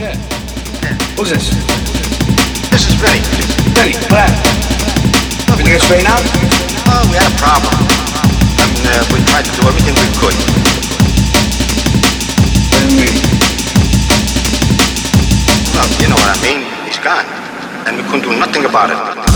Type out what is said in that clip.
Yeah. Who's this? This is Benny. Benny, what happened? Everything get straightened out? Oh, we had a problem. And uh, we tried to do everything we could. What do you mean? Well, you know what I mean. He's gone. And we couldn't do nothing about it.